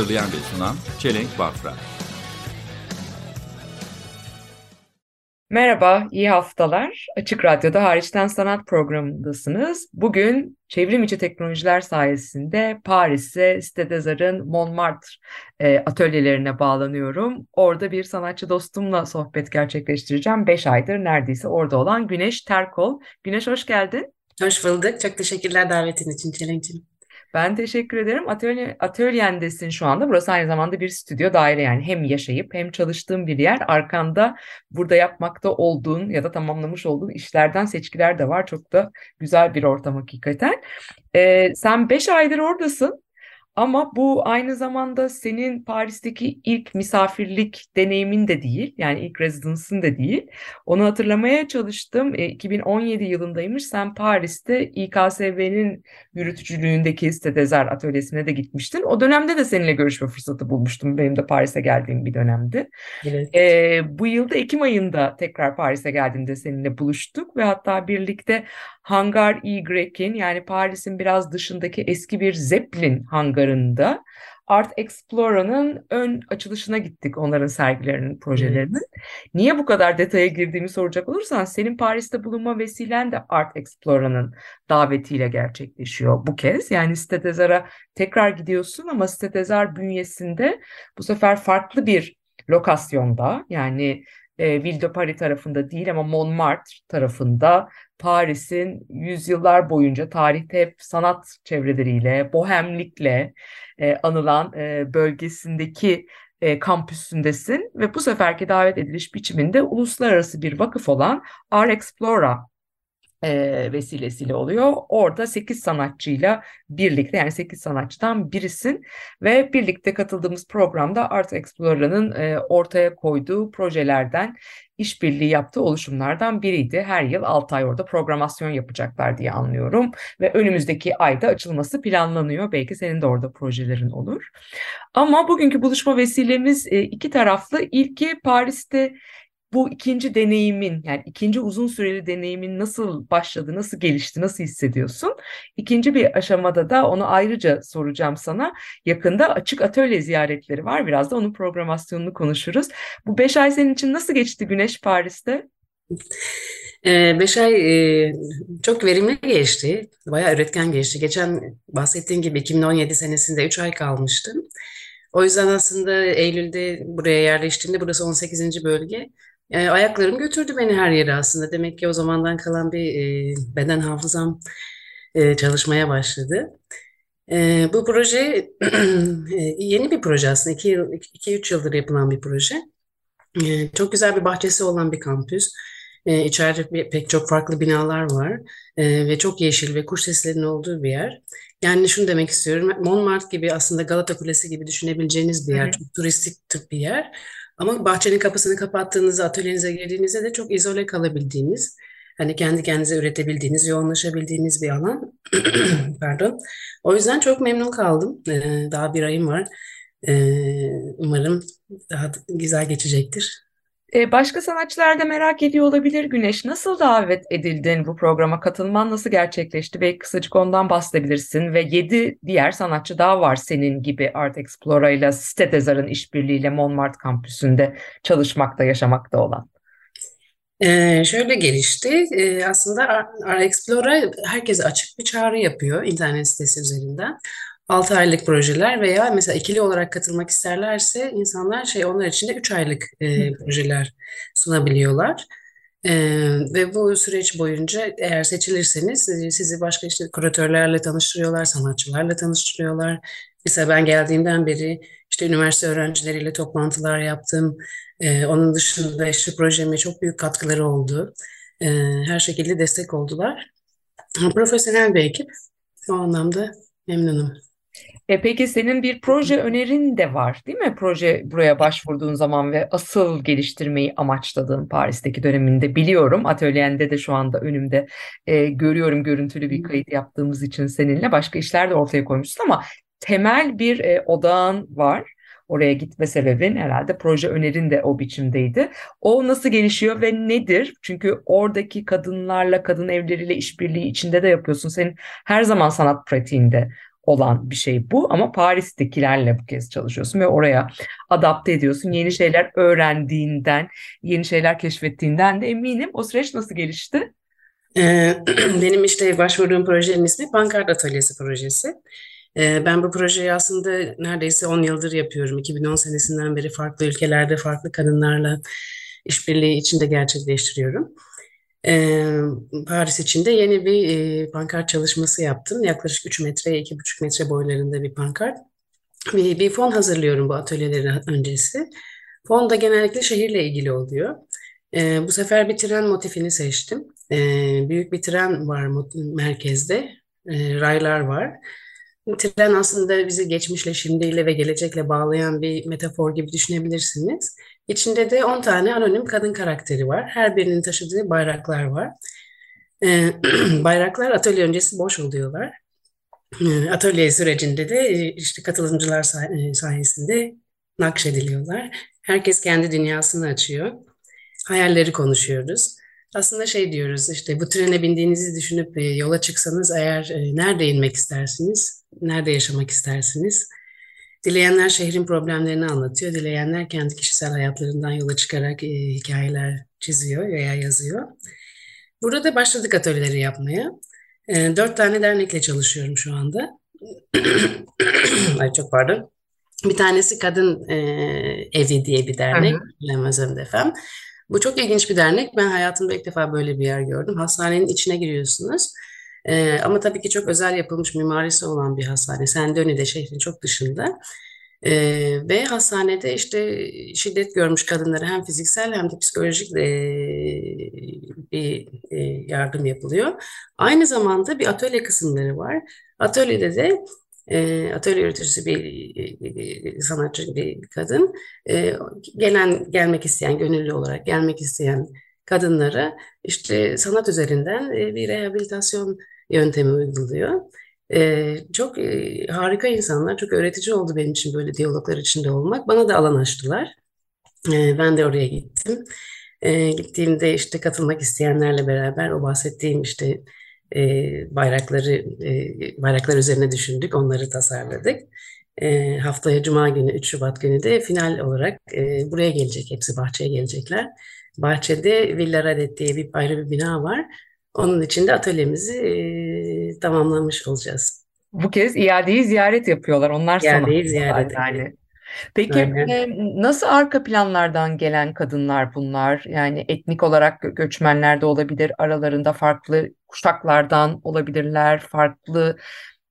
Hazırlayan ve sunan Çelenk Bafra. Merhaba, iyi haftalar. Açık Radyo'da Hariçten Sanat programındasınız. Bugün çevrim içi teknolojiler sayesinde Paris'e Stedezar'ın Montmartre e, atölyelerine bağlanıyorum. Orada bir sanatçı dostumla sohbet gerçekleştireceğim. Beş aydır neredeyse orada olan Güneş Terkol. Güneş hoş geldin. Hoş bulduk. Çok teşekkürler davetin için Çelenk'ciğim. Ben teşekkür ederim. Atölye, atölyendesin şu anda. Burası aynı zamanda bir stüdyo daire yani hem yaşayıp hem çalıştığın bir yer. Arkanda burada yapmakta olduğun ya da tamamlamış olduğun işlerden seçkiler de var. Çok da güzel bir ortam hakikaten. Ee, sen beş aydır oradasın. Ama bu aynı zamanda senin Paris'teki ilk misafirlik deneyimin de değil. Yani ilk residence'ın de değil. Onu hatırlamaya çalıştım. E, 2017 yılındaymış. Sen Paris'te İKSV'nin yürütücülüğündeki Stedezar atölyesine de gitmiştin. O dönemde de seninle görüşme fırsatı bulmuştum. Benim de Paris'e geldiğim bir dönemdi. Evet. E, bu yılda Ekim ayında tekrar Paris'e geldiğimde seninle buluştuk ve hatta birlikte Hangar Y'in yani Paris'in biraz dışındaki eski bir Zeppelin hangarında Art Explora'nın ön açılışına gittik onların sergilerinin, projelerinin. Niye bu kadar detaya girdiğimi soracak olursan senin Paris'te bulunma vesilen de Art Explora'nın davetiyle gerçekleşiyor bu kez. Yani Stedezar'a tekrar gidiyorsun ama Stedezar bünyesinde bu sefer farklı bir lokasyonda yani e, Ville de Paris tarafında değil ama Montmartre tarafında Paris'in yüzyıllar boyunca tarihte hep sanat çevreleriyle, bohemlikle e, anılan e, bölgesindeki e, kampüsündesin ve bu seferki davet ediliş biçiminde uluslararası bir vakıf olan Art Explora e, vesilesiyle oluyor. Orada 8 sanatçıyla birlikte yani 8 sanatçıdan birisin ve birlikte katıldığımız programda Art Explorer'ın e, ortaya koyduğu projelerden işbirliği yaptığı oluşumlardan biriydi. Her yıl 6 ay orada programasyon yapacaklar diye anlıyorum ve önümüzdeki ayda açılması planlanıyor. Belki senin de orada projelerin olur. Ama bugünkü buluşma vesilemiz e, iki taraflı. İlki Paris'te bu ikinci deneyimin yani ikinci uzun süreli deneyimin nasıl başladı, nasıl gelişti, nasıl hissediyorsun? İkinci bir aşamada da onu ayrıca soracağım sana. Yakında açık atölye ziyaretleri var. Biraz da onun programasyonunu konuşuruz. Bu beş ay senin için nasıl geçti Güneş Paris'te? Ee, beş ay e, çok verimli geçti. Bayağı üretken geçti. Geçen bahsettiğim gibi 2017 senesinde 3 ay kalmıştım. O yüzden aslında Eylül'de buraya yerleştiğimde burası 18. bölge. E, ayaklarım götürdü beni her yere aslında. Demek ki o zamandan kalan bir e, beden hafızam e, çalışmaya başladı. E, bu proje e, yeni bir proje aslında. 2-3 yıldır yapılan bir proje. E, çok güzel bir bahçesi olan bir kampüs. E, içeride pek çok farklı binalar var. E, ve çok yeşil ve kuş seslerinin olduğu bir yer. Yani şunu demek istiyorum. Montmartre gibi aslında Galata Kulesi gibi düşünebileceğiniz bir yer. hı. Çok turistik bir yer. Ama bahçenin kapısını kapattığınızda, atölyenize girdiğinizde de çok izole kalabildiğiniz, hani kendi kendinize üretebildiğiniz, yoğunlaşabildiğiniz bir alan. Pardon. O yüzden çok memnun kaldım. Ee, daha bir ayım var. Ee, umarım daha güzel geçecektir. E, başka sanatçılar da merak ediyor olabilir Güneş. Nasıl davet edildin bu programa? Katılman nasıl gerçekleşti? Belki kısacık ondan bahsedebilirsin. Ve 7 diğer sanatçı daha var senin gibi Art Explora ile Stedezar'ın işbirliğiyle Montmartre kampüsünde çalışmakta, yaşamakta olan. Ee, şöyle gelişti. Ee, aslında Ar- Ar Explora herkese açık bir çağrı yapıyor internet sitesi üzerinden. 6 aylık projeler veya mesela ikili olarak katılmak isterlerse insanlar şey onlar için de 3 aylık e, projeler sunabiliyorlar. Ee, ve bu süreç boyunca eğer seçilirseniz e, sizi başka işte küratörlerle tanıştırıyorlar, sanatçılarla tanıştırıyorlar. Mesela ben geldiğimden beri işte üniversite öğrencileriyle toplantılar yaptım. Ee, onun dışında işte projeme çok büyük katkıları oldu. Ee, her şekilde destek oldular. Profesyonel bir ekip. O anlamda memnunum. E peki senin bir proje önerin de var, değil mi? Proje buraya başvurduğun zaman ve asıl geliştirmeyi amaçladığın Paris'teki döneminde biliyorum. Atölyende de şu anda önümde e, görüyorum görüntülü bir kayıt yaptığımız için seninle. Başka işler de ortaya koymuşsun ama temel bir e, odağın var. Oraya gitme sebebin herhalde proje önerin de o biçimdeydi. O nasıl gelişiyor ve nedir? Çünkü oradaki kadınlarla, kadın evleriyle işbirliği içinde de yapıyorsun. Senin her zaman sanat pratiğinde olan bir şey bu ama Paris'tekilerle bu kez çalışıyorsun ve oraya adapte ediyorsun. Yeni şeyler öğrendiğinden, yeni şeyler keşfettiğinden de eminim. O süreç nasıl gelişti? Ee, benim işte başvurduğum projenin ismi Pankart Atölyesi projesi. Ee, ben bu projeyi aslında neredeyse 10 yıldır yapıyorum. 2010 senesinden beri farklı ülkelerde farklı kadınlarla işbirliği içinde gerçekleştiriyorum. Ee, Paris içinde yeni bir e, pankart çalışması yaptım. Yaklaşık 3 metre, 2,5 metre boylarında bir pankart. Bir, bir fon hazırlıyorum bu atölyeleri öncesi. Fon da genellikle şehirle ilgili oluyor. Bu sefer bir tren motifini seçtim. Büyük bir tren var merkezde. Ee, raylar var. Tren aslında bizi geçmişle, şimdiyle ve gelecekle bağlayan bir metafor gibi düşünebilirsiniz. İçinde de 10 tane anonim kadın karakteri var. Her birinin taşıdığı bayraklar var. Ee, bayraklar atölye öncesi boş oluyorlar. Ee, atölye sürecinde de e, işte katılımcılar say- e, sayesinde nakşediliyorlar. Herkes kendi dünyasını açıyor. Hayalleri konuşuyoruz. Aslında şey diyoruz işte bu trene bindiğinizi düşünüp e, yola çıksanız eğer e, nerede inmek istersiniz? Nerede yaşamak istersiniz? Dileyenler şehrin problemlerini anlatıyor. Dileyenler kendi kişisel hayatlarından yola çıkarak e, hikayeler çiziyor veya yazıyor. Burada başladık atölyeleri yapmaya. Dört tane dernekle çalışıyorum şu anda. Ay çok pardon. Bir tanesi Kadın e, Evi diye bir dernek. Lemezem Defem. Bu çok ilginç bir dernek. Ben hayatımda ilk defa böyle bir yer gördüm. Hastanenin içine giriyorsunuz. Ee, ama tabii ki çok özel yapılmış mimarisi olan bir hastane. Saint-Denis'de şehrin çok dışında. Ee, ve hastanede işte şiddet görmüş kadınlara hem fiziksel hem de psikolojik e, bir e, yardım yapılıyor. Aynı zamanda bir atölye kısımları var. Atölyede de e, atölye yöneticisi bir e, sanatçı bir kadın e, gelen gelmek isteyen gönüllü olarak gelmek isteyen kadınlara işte sanat üzerinden e, bir rehabilitasyon yöntemi uyguluyor. E, çok e, harika insanlar, çok öğretici oldu benim için böyle diyaloglar içinde olmak. Bana da alan açtılar. E, ben de oraya gittim. E, gittiğimde işte katılmak isteyenlerle beraber o bahsettiğim işte e, bayrakları e, bayraklar üzerine düşündük, onları tasarladık. E, haftaya Cuma günü 3 Şubat günü de final olarak e, buraya gelecek, hepsi bahçeye gelecekler. Bahçede Villa Radet diye bir ayrı bir bina var. Onun için de atölyemizi e, tamamlamış olacağız. Bu kez iadeyi ziyaret yapıyorlar. Onlar sana İadeyi ziyaret yani. Peki e, nasıl arka planlardan gelen kadınlar bunlar? Yani etnik olarak gö- göçmenler de olabilir, aralarında farklı kuşaklardan olabilirler, farklı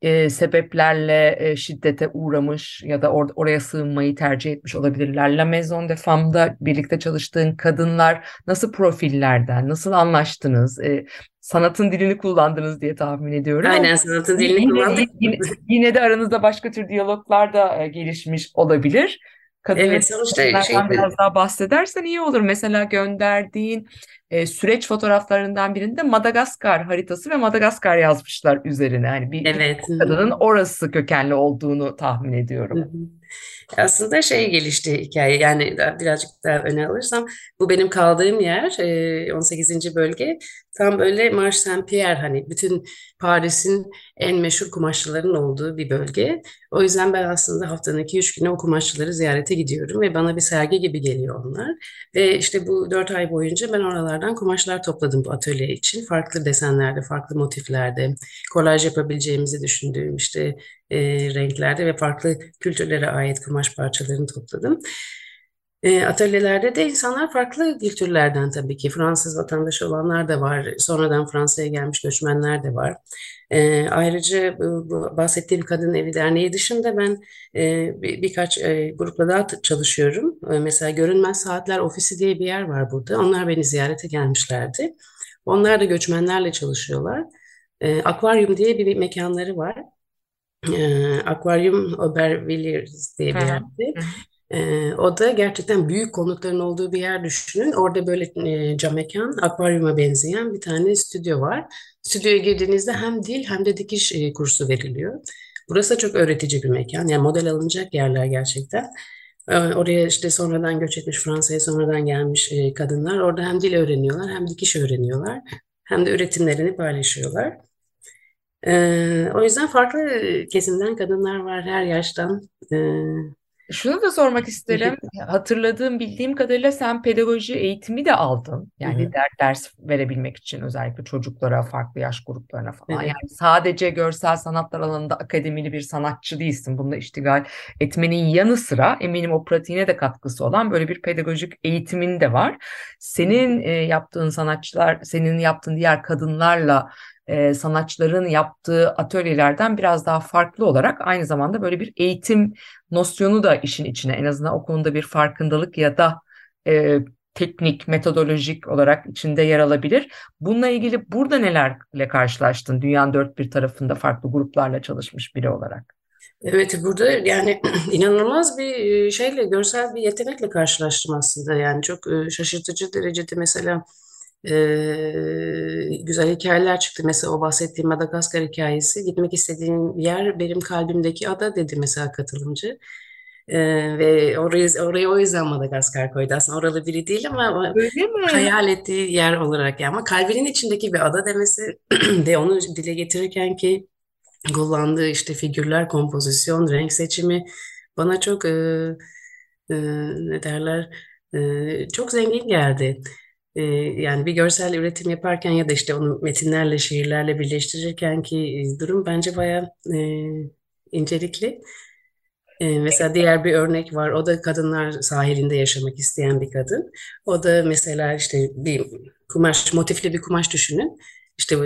e, sebeplerle e, şiddete uğramış ya da or- oraya sığınmayı tercih etmiş olabilirler. La Maison de Femme'da birlikte çalıştığın kadınlar nasıl profillerden, nasıl anlaştınız? E, sanatın dilini kullandınız diye tahmin ediyorum Aynen sanatın dilini Yine, kullandık. yine, yine de aranızda başka tür diyaloglar da e, gelişmiş olabilir. Kadın Evet sonuçta şey biraz daha bahsedersen iyi olur. Mesela gönderdiğin e, süreç fotoğraflarından birinde Madagaskar haritası ve Madagaskar yazmışlar üzerine. Yani bir, evet. kadının orası kökenli olduğunu tahmin ediyorum. hı. Aslında şey gelişti hikaye yani birazcık daha öne alırsam bu benim kaldığım yer e, 18. bölge tam böyle Marche Saint-Pierre hani bütün Paris'in en meşhur kumaşçıların olduğu bir bölge. O yüzden ben aslında haftanın 2-3 günü o kumaşçıları ziyarete gidiyorum ve bana bir sergi gibi geliyor onlar. Ve işte bu 4 ay boyunca ben oralardan kumaşlar topladım bu atölye için. Farklı desenlerde, farklı motiflerde, kolaj yapabileceğimizi düşündüğüm işte e, renklerde ve farklı kültürlere ait kumaş parçalarını topladım. E, atölyelerde de insanlar farklı kültürlerden tabii ki. Fransız vatandaşı olanlar da var. Sonradan Fransa'ya gelmiş göçmenler de var. E, ayrıca bu bahsettiğim Kadın Evi Derneği dışında ben e, bir, birkaç e, grupla daha çalışıyorum. E, mesela Görünmez Saatler Ofisi diye bir yer var burada. Onlar beni ziyarete gelmişlerdi. Onlar da göçmenlerle çalışıyorlar. E, Akvaryum diye bir, bir mekanları var. E, Aquarium Aubervilliers diye bir yerde. O da gerçekten büyük konutların olduğu bir yer düşünün. Orada böyle cam mekan, akvaryuma benzeyen bir tane stüdyo var. Stüdyoya girdiğinizde hem dil hem de dikiş kursu veriliyor. Burası da çok öğretici bir mekan. Yani model alınacak yerler gerçekten. Oraya işte sonradan göç etmiş Fransa'ya sonradan gelmiş kadınlar orada hem dil öğreniyorlar hem dikiş öğreniyorlar hem de üretimlerini paylaşıyorlar. O yüzden farklı kesimden kadınlar var her yaştan. Şunu da sormak isterim. Hatırladığım, bildiğim kadarıyla sen pedagoji eğitimi de aldın. Yani hı. der, ders verebilmek için özellikle çocuklara, farklı yaş gruplarına falan. Evet. Yani sadece görsel sanatlar alanında akademili bir sanatçı değilsin. Bununla iştigal etmenin yanı sıra eminim o pratiğine de katkısı olan böyle bir pedagojik eğitimin de var. Senin e, yaptığın sanatçılar, senin yaptığın diğer kadınlarla e, sanatçıların yaptığı atölyelerden biraz daha farklı olarak aynı zamanda böyle bir eğitim nosyonu da işin içine en azından o konuda bir farkındalık ya da e, teknik, metodolojik olarak içinde yer alabilir. Bununla ilgili burada nelerle karşılaştın dünyanın dört bir tarafında farklı gruplarla çalışmış biri olarak? Evet burada yani inanılmaz bir e, şeyle görsel bir yetenekle karşılaştım aslında yani çok e, şaşırtıcı derecede mesela e, güzel hikayeler çıktı. Mesela o bahsettiğim Madagaskar hikayesi. Gitmek istediğim yer benim kalbimdeki ada dedi mesela katılımcı. E, ve orayı orayı o yüzden Madagaskar koydu. Aslında oralı biri değil ama Öyle mi? hayal ettiği yer olarak yani ama kalbinin içindeki bir ada demesi de onu dile getirirken ki kullandığı işte figürler, kompozisyon, renk seçimi bana çok e, e, ne derler e, çok zengin geldi. E, yani bir görsel üretim yaparken ya da işte onu metinlerle, şiirlerle birleştirirken ki durum bence bayağı e, incelikli. Mesela diğer bir örnek var. O da kadınlar sahilinde yaşamak isteyen bir kadın. O da mesela işte bir kumaş, motifli bir kumaş düşünün. İşte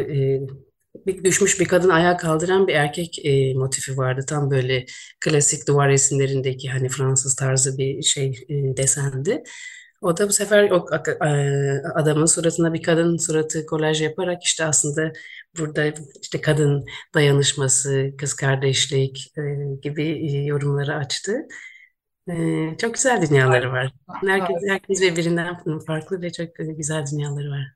bir düşmüş bir kadın ayağa kaldıran bir erkek motifi vardı. Tam böyle klasik duvar resimlerindeki hani Fransız tarzı bir şey desendi. O da bu sefer o e, adamın suratına bir kadın suratı kolaj yaparak işte aslında burada işte kadın dayanışması, kız kardeşlik e, gibi e, yorumları açtı. Çok güzel dünyaları var. Herkes, herkes birbirinden farklı ve çok güzel dünyaları var.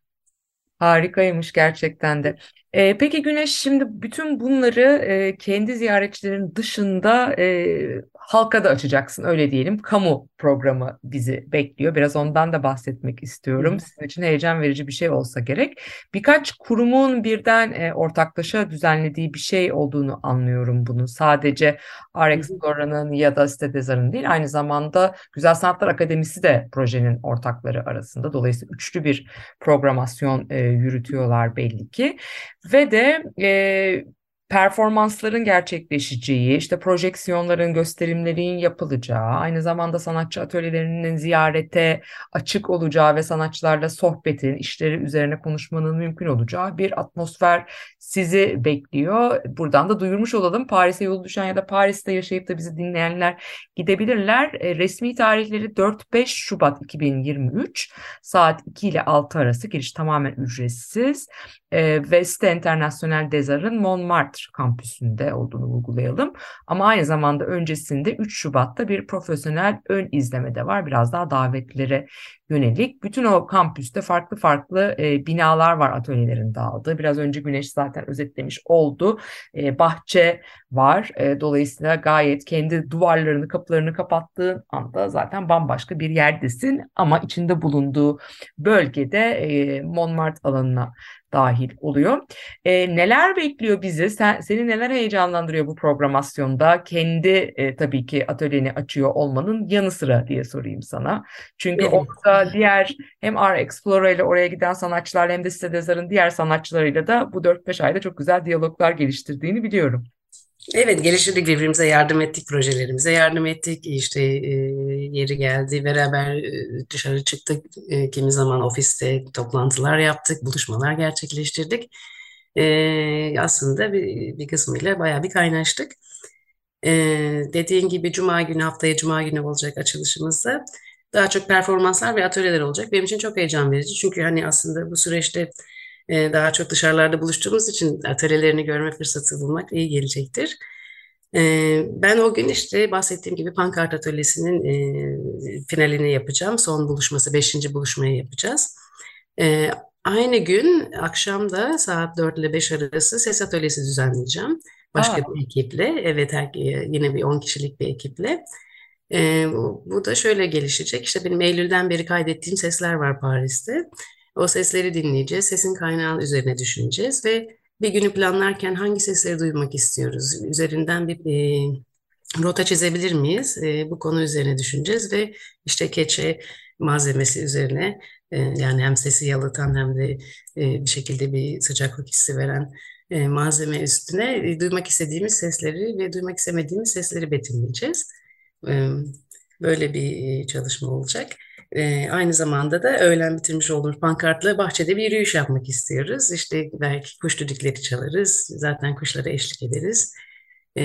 Harikaymış gerçekten de. Ee, peki Güneş şimdi bütün bunları e, kendi ziyaretçilerin dışında e, halka da açacaksın öyle diyelim. Kamu programı bizi bekliyor. Biraz ondan da bahsetmek istiyorum. hı. Sizin için heyecan verici bir şey olsa gerek. Birkaç kurumun birden e, ortaklaşa düzenlediği bir şey olduğunu anlıyorum bunun. Sadece. R-Explorer'ın ya da Sitedezar'ın değil aynı zamanda Güzel Sanatlar Akademisi de projenin ortakları arasında. Dolayısıyla üçlü bir programasyon e, yürütüyorlar belli ki. Ve de e, performansların gerçekleşeceği, işte projeksiyonların, gösterimlerin yapılacağı, aynı zamanda sanatçı atölyelerinin ziyarete açık olacağı ve sanatçılarla sohbetin, işleri üzerine konuşmanın mümkün olacağı bir atmosfer sizi bekliyor. Buradan da duyurmuş olalım. Paris'e yol düşen ya da Paris'te yaşayıp da bizi dinleyenler gidebilirler. E, resmi tarihleri 4-5 Şubat 2023 saat 2 ile 6 arası giriş tamamen ücretsiz. E, ve Cité International des Arts'ın Kampüsünde olduğunu vurgulayalım. Ama aynı zamanda öncesinde 3 Şubat'ta bir profesyonel ön izleme de var. Biraz daha davetlilere yönelik. Bütün o kampüste farklı farklı e, binalar var atölyelerin dağıldığı. Biraz önce Güneş zaten özetlemiş oldu. E, bahçe var. E, dolayısıyla gayet kendi duvarlarını, kapılarını kapattığın anda zaten bambaşka bir yerdesin. Ama içinde bulunduğu bölgede e, Montmartre alanına dahil oluyor. E, neler bekliyor bizi? Sen, seni neler heyecanlandırıyor bu programasyonda? Kendi e, tabii ki atölyeni açıyor olmanın yanı sıra diye sorayım sana. Çünkü Evet. orada diğer hem R-Explorer ile oraya giden sanatçılarla hem de Sitedezar'ın diğer sanatçılarıyla da bu 4-5 ayda çok güzel diyaloglar geliştirdiğini biliyorum. Evet, geliştirdik birbirimize yardım ettik, projelerimize yardım ettik. İşte e, yeri geldi, beraber e, dışarı çıktık. E, kimi zaman ofiste toplantılar yaptık, buluşmalar gerçekleştirdik. E, aslında bir, bir kısmıyla bayağı bir kaynaştık. E, dediğin gibi Cuma günü, haftaya Cuma günü olacak açılışımızda. Daha çok performanslar ve atölyeler olacak. Benim için çok heyecan verici. Çünkü hani aslında bu süreçte e, daha çok dışarılarda buluştuğumuz için atölyelerini görme fırsatı bulmak iyi gelecektir. Ee, ben o gün işte bahsettiğim gibi pankart atölyesinin e, finalini yapacağım. Son buluşması, beşinci buluşmayı yapacağız. Ee, aynı gün akşam da saat 4 ile 5 arası ses atölyesi düzenleyeceğim. Başka Aa, bir ekiple, evet yine bir 10 kişilik bir ekiple. Ee, bu, bu da şöyle gelişecek. İşte benim Eylül'den beri kaydettiğim sesler var Paris'te. O sesleri dinleyeceğiz, sesin kaynağı üzerine düşüneceğiz ve bir günü planlarken hangi sesleri duymak istiyoruz? Üzerinden bir e, rota çizebilir miyiz? E, bu konu üzerine düşüneceğiz ve işte keçe malzemesi üzerine e, yani hem sesi yalıtan hem de e, bir şekilde bir sıcaklık hissi veren e, malzeme üstüne e, duymak istediğimiz sesleri ve duymak istemediğimiz sesleri betimleyeceğiz. Böyle bir çalışma olacak. E, aynı zamanda da öğlen bitirmiş olduğumuz pankartla bahçede bir yürüyüş yapmak istiyoruz. İşte belki kuş düdükleri çalarız, zaten kuşlara eşlik ederiz e,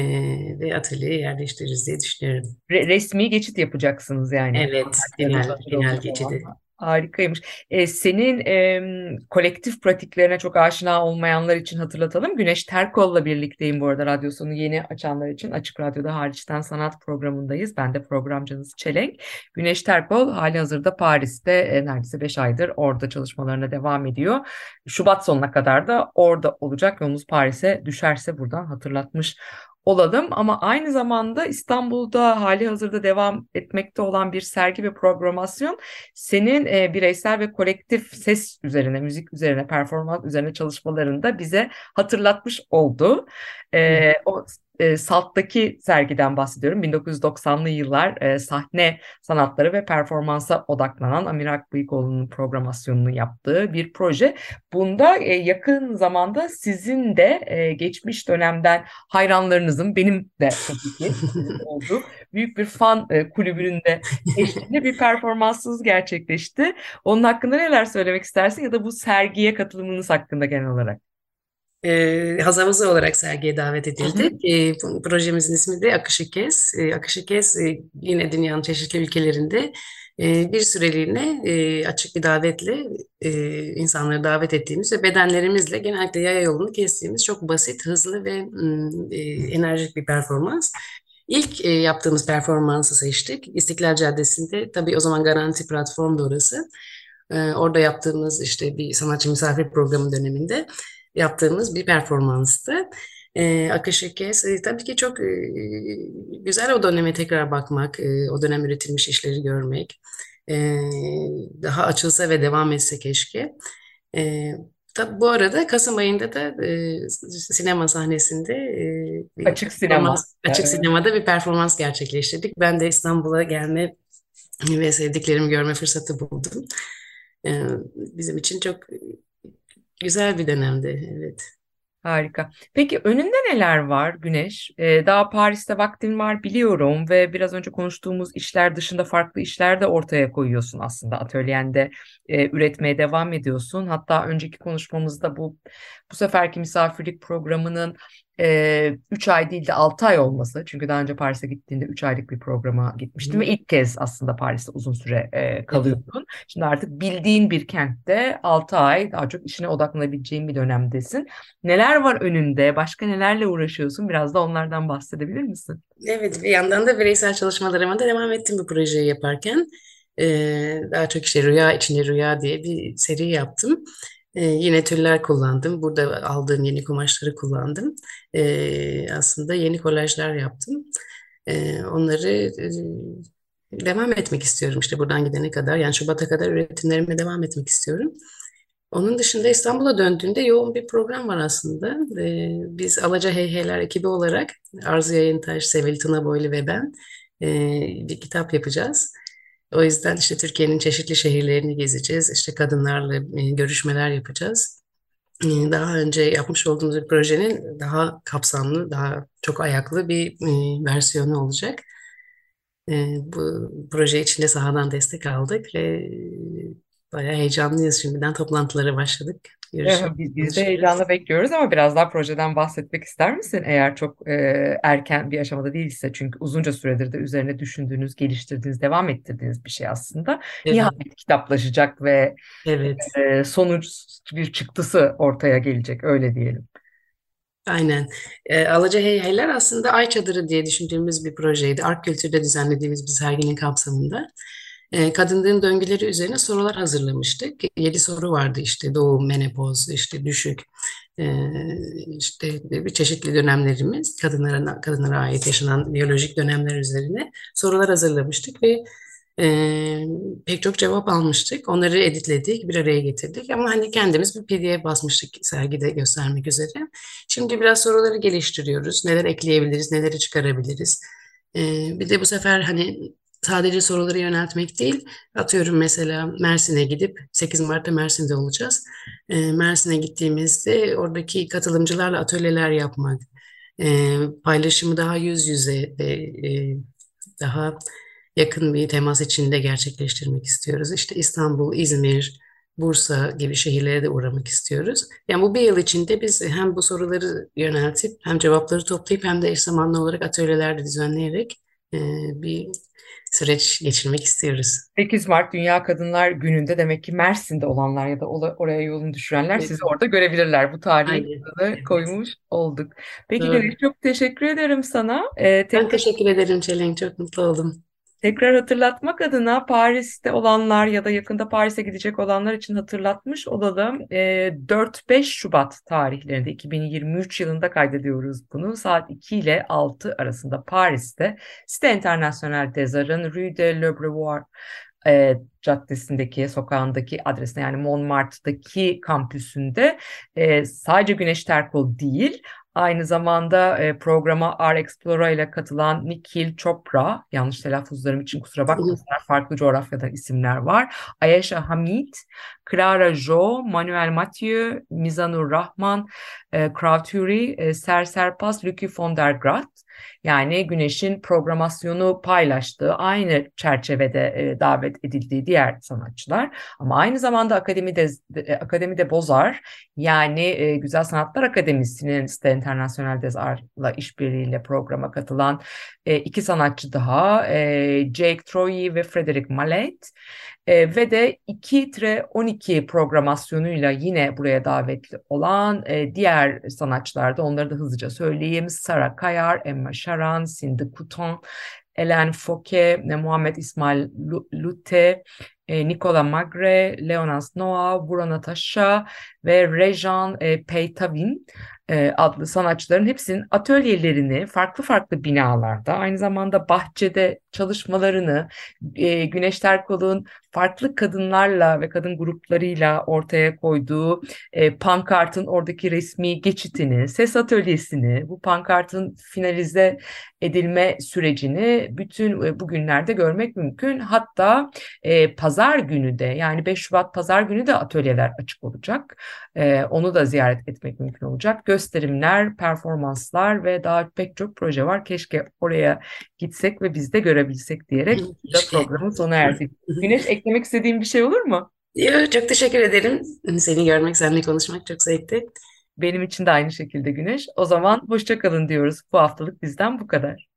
ve atölyeye yerleştiririz diye düşünüyorum. re- resmi geçit yapacaksınız yani. Evet, final olduğu geçidi. zaman. Harikaymış. E, senin em, kolektif pratiklerine çok aşina olmayanlar için hatırlatalım. Güneş Terkol'la birlikteyim bu arada. Radyosunu yeni açanlar için Açık Radyo'da Hariçten Sanat programındayız. Ben de programcınız Çelenk. Güneş Terkol halihazırda Paris'te e, neredeyse 5 aydır orada çalışmalarına devam ediyor. Şubat sonuna kadar da orada olacak. Yolunuz Paris'e düşerse buradan hatırlatmış olalım ama aynı zamanda İstanbul'da hali hazırda devam etmekte olan bir sergi ve programasyon senin e, bireysel ve kolektif ses üzerine, müzik üzerine, performans üzerine çalışmalarında bize hatırlatmış oldu. E, o e, Salt'taki sergiden bahsediyorum. 1990'lı yıllar e, sahne sanatları ve performansa odaklanan Amir Akbıyıkoğlu'nun programasyonunu yaptığı bir proje. Bunda e, yakın zamanda sizin de e, geçmiş dönemden hayranlarınızın benim de tabii ki olduğu büyük bir fan e, kulübünün de eşliğinde bir performansınız gerçekleşti. Onun hakkında neler söylemek istersin ya da bu sergiye katılımınız hakkında genel olarak? Ee, Hazırlığı olarak sergiye davet edildik. Ee, bu projemizin ismi de Akışı Kes. Ee, Akışı Kes e, yine dünyanın çeşitli ülkelerinde e, bir süreliğine e, açık bir davetle e, insanları davet ettiğimiz ve bedenlerimizle genellikle yaya yolunu kestiğimiz çok basit, hızlı ve e, enerjik bir performans. İlk e, yaptığımız performansı seçtik. İstiklal Caddesi'nde tabii o zaman Garanti platformdu orası. Ee, orada yaptığımız işte bir sanatçı misafir programı döneminde yaptığımız bir performanstı. Ee, Akış Kes, e, tabii ki çok e, güzel o döneme tekrar bakmak, e, o dönem üretilmiş işleri görmek. E, daha açılsa ve devam etse keşke. E, tabii bu arada Kasım ayında da e, sinema sahnesinde e, Açık sinema. açık sinemada bir performans gerçekleştirdik. Ben de İstanbul'a gelme ve sevdiklerimi görme fırsatı buldum. Ee, bizim için çok güzel bir dönemdi. Evet. Harika. Peki önünde neler var Güneş? Ee, daha Paris'te vaktin var biliyorum ve biraz önce konuştuğumuz işler dışında farklı işler de ortaya koyuyorsun aslında atölyende e, üretmeye devam ediyorsun. Hatta önceki konuşmamızda bu bu seferki misafirlik programının e, 3 ay değil de 6 ay olması. Çünkü daha önce Paris'e gittiğinde 3 aylık bir programa gitmiştim ve ilk kez aslında Paris'te uzun süre e, kalıyordun. Şimdi artık bildiğin bir kentte 6 ay daha çok işine odaklanabileceğin bir dönemdesin. Neler var önünde? Başka nelerle uğraşıyorsun? Biraz da onlardan bahsedebilir misin? Evet, bir yandan da bireysel çalışmalarıma da devam ettim bu projeyi yaparken. Ee, daha çok işte Rüya içinde Rüya diye bir seri yaptım. Ee, yine tüller kullandım. Burada aldığım yeni kumaşları kullandım. Ee, aslında yeni kolajlar yaptım. Ee, onları e, devam etmek istiyorum işte buradan gidene kadar. Yani Şubat'a kadar üretimlerime devam etmek istiyorum. Onun dışında İstanbul'a döndüğümde yoğun bir program var aslında. Ee, biz Alaca Heyheyler ekibi olarak Arzu Yayıntaş, Sevil Tunaboylu ve ben e, bir kitap yapacağız. O yüzden işte Türkiye'nin çeşitli şehirlerini gezeceğiz. İşte kadınlarla e, görüşmeler yapacağız. E, Daha önce yapmış olduğumuz bir projenin daha kapsamlı, daha çok ayaklı bir e, versiyonu olacak. Bu proje içinde sahadan destek aldık ve bayağı heyecanlıyız şimdiden. Toplantılara başladık. Görüşürüz, Ee, Biz, biz de heyecanla bekliyoruz ama biraz daha projeden bahsetmek ister misin? Eğer çok e, erken bir aşamada değilse çünkü uzunca süredir de üzerine düşündüğünüz, geliştirdiğiniz, devam ettirdiğiniz bir şey aslında. Evet, Nihayet kitaplaşacak ve evet. e, sonuç bir çıktısı ortaya gelecek öyle diyelim. Aynen. E, Alaca Heyheller aslında Ay Çadırı diye düşündüğümüz bir projeydi. Ark Kültür'de düzenlediğimiz bir serginin kapsamında. E, kadınlığın döngüleri üzerine sorular hazırlamıştık. Yedi soru vardı işte doğum, menopoz, işte düşük, e, işte bir çeşitli dönemlerimiz kadınlara kadınlara ait yaşanan biyolojik dönemler üzerine sorular hazırlamıştık ve e, pek çok cevap almıştık. Onları editledik, bir araya getirdik ama hani kendimiz bir PDF basmıştık sergide göstermek üzere. Şimdi biraz soruları geliştiriyoruz. Neler ekleyebiliriz, neleri çıkarabiliriz. E, bir de bu sefer hani sadece soruları yöneltmek değil, atıyorum mesela Mersin'e gidip 8 Mart'ta Mersin'de olacağız. E, Mersin'e gittiğimizde oradaki katılımcılarla atölyeler yapmak, e, paylaşımı daha yüz yüze ve e, daha yakın bir temas içinde gerçekleştirmek istiyoruz. İşte İstanbul, İzmir, Bursa gibi şehirlere de uğramak istiyoruz. Yani bu bir yıl içinde biz hem bu soruları yöneltip hem cevapları toplayıp hem de eş zamanlı olarak atölyelerde düzenleyerek e, bir süreç geçirmek istiyoruz. 8 Mart Dünya Kadınlar Günü'nde demek ki Mersin'de olanlar ya da oraya yolunu düşürenler Evet. sizi orada görebilirler. Bu tarihi Evet. koymuş olduk. Peki Doğru. Güneş çok teşekkür ederim sana. Ee, Ben tek teşekkür ederim Çelenk. Çok mutlu oldum. Tekrar hatırlatmak adına Paris'te olanlar ya da yakında Paris'e gidecek olanlar için hatırlatmış olalım. E, 4-5 Şubat tarihlerinde 2023 yılında kaydediyoruz bunu. Saat 2 ile 6 arasında Paris'te Cité Internationale des Arts'ın Rue de l'Abreuvoir e, caddesindeki, sokağındaki adresine yani Montmartre'daki kampüsünde e, sadece Güneş Terkol değil Aynı zamanda e, programa R Explora ile katılan Nikhil Chopra, yanlış telaffuzlarım için kusura bakmasınlar, farklı coğrafyadan isimler var. Ayesha Hamid, Clara Jo, Manuel Mathieu, Mizanur Rahman, e, Krauturi, e, Ser Serpas, Lucky von der Graat. Yani Güneş'in programasyonu paylaştığı, aynı çerçevede e, davet edildiği diğer sanatçılar. Ama aynı zamanda Akademide, e, Akademide Bozar, yani e, Güzel Sanatlar Akademisi'nin Site International des Arts'la işbirliğiyle programa katılan e, iki sanatçı daha, e, Jake Troy ve Frederick Mallet. E, ve de 2-12 programasyonuyla yine buraya davetli olan e, diğer sanatçılar da onları da hızlıca söyleyeyim. Sara Kayar, Emma Sharan, Cindy Couton, Hélène Fauquet, Muhammed İsmail Lute, e, Nicola Magre, Leonas Noah, Bura Natasha ve Rejan e, Peytavin e, adlı sanatçıların hepsinin atölyelerini farklı farklı binalarda aynı zamanda bahçede çalışmalarını e, Güneş Terkol'un farklı kadınlarla ve kadın gruplarıyla ortaya koyduğu e, pankartın oradaki resmi geçitini, ses atölyesini, bu pankartın finalize edilme sürecini bütün e, bugünlerde görmek mümkün. Hatta e, pazar günü de yani 5 Şubat pazar günü de atölyeler açık olacak. E, onu da ziyaret etmek mümkün olacak. Gösterimler, performanslar ve daha pek çok proje var. Keşke oraya gitsek ve biz de görebilsek diyerek da programı sona erdik. Güneş eklemek istediğin bir şey olur mu? Yo, çok teşekkür ederim. Seni görmek, seninle konuşmak çok zevkli. Benim için de aynı şekilde Güneş. O zaman hoşça kalın diyoruz. Bu haftalık bizden bu kadar.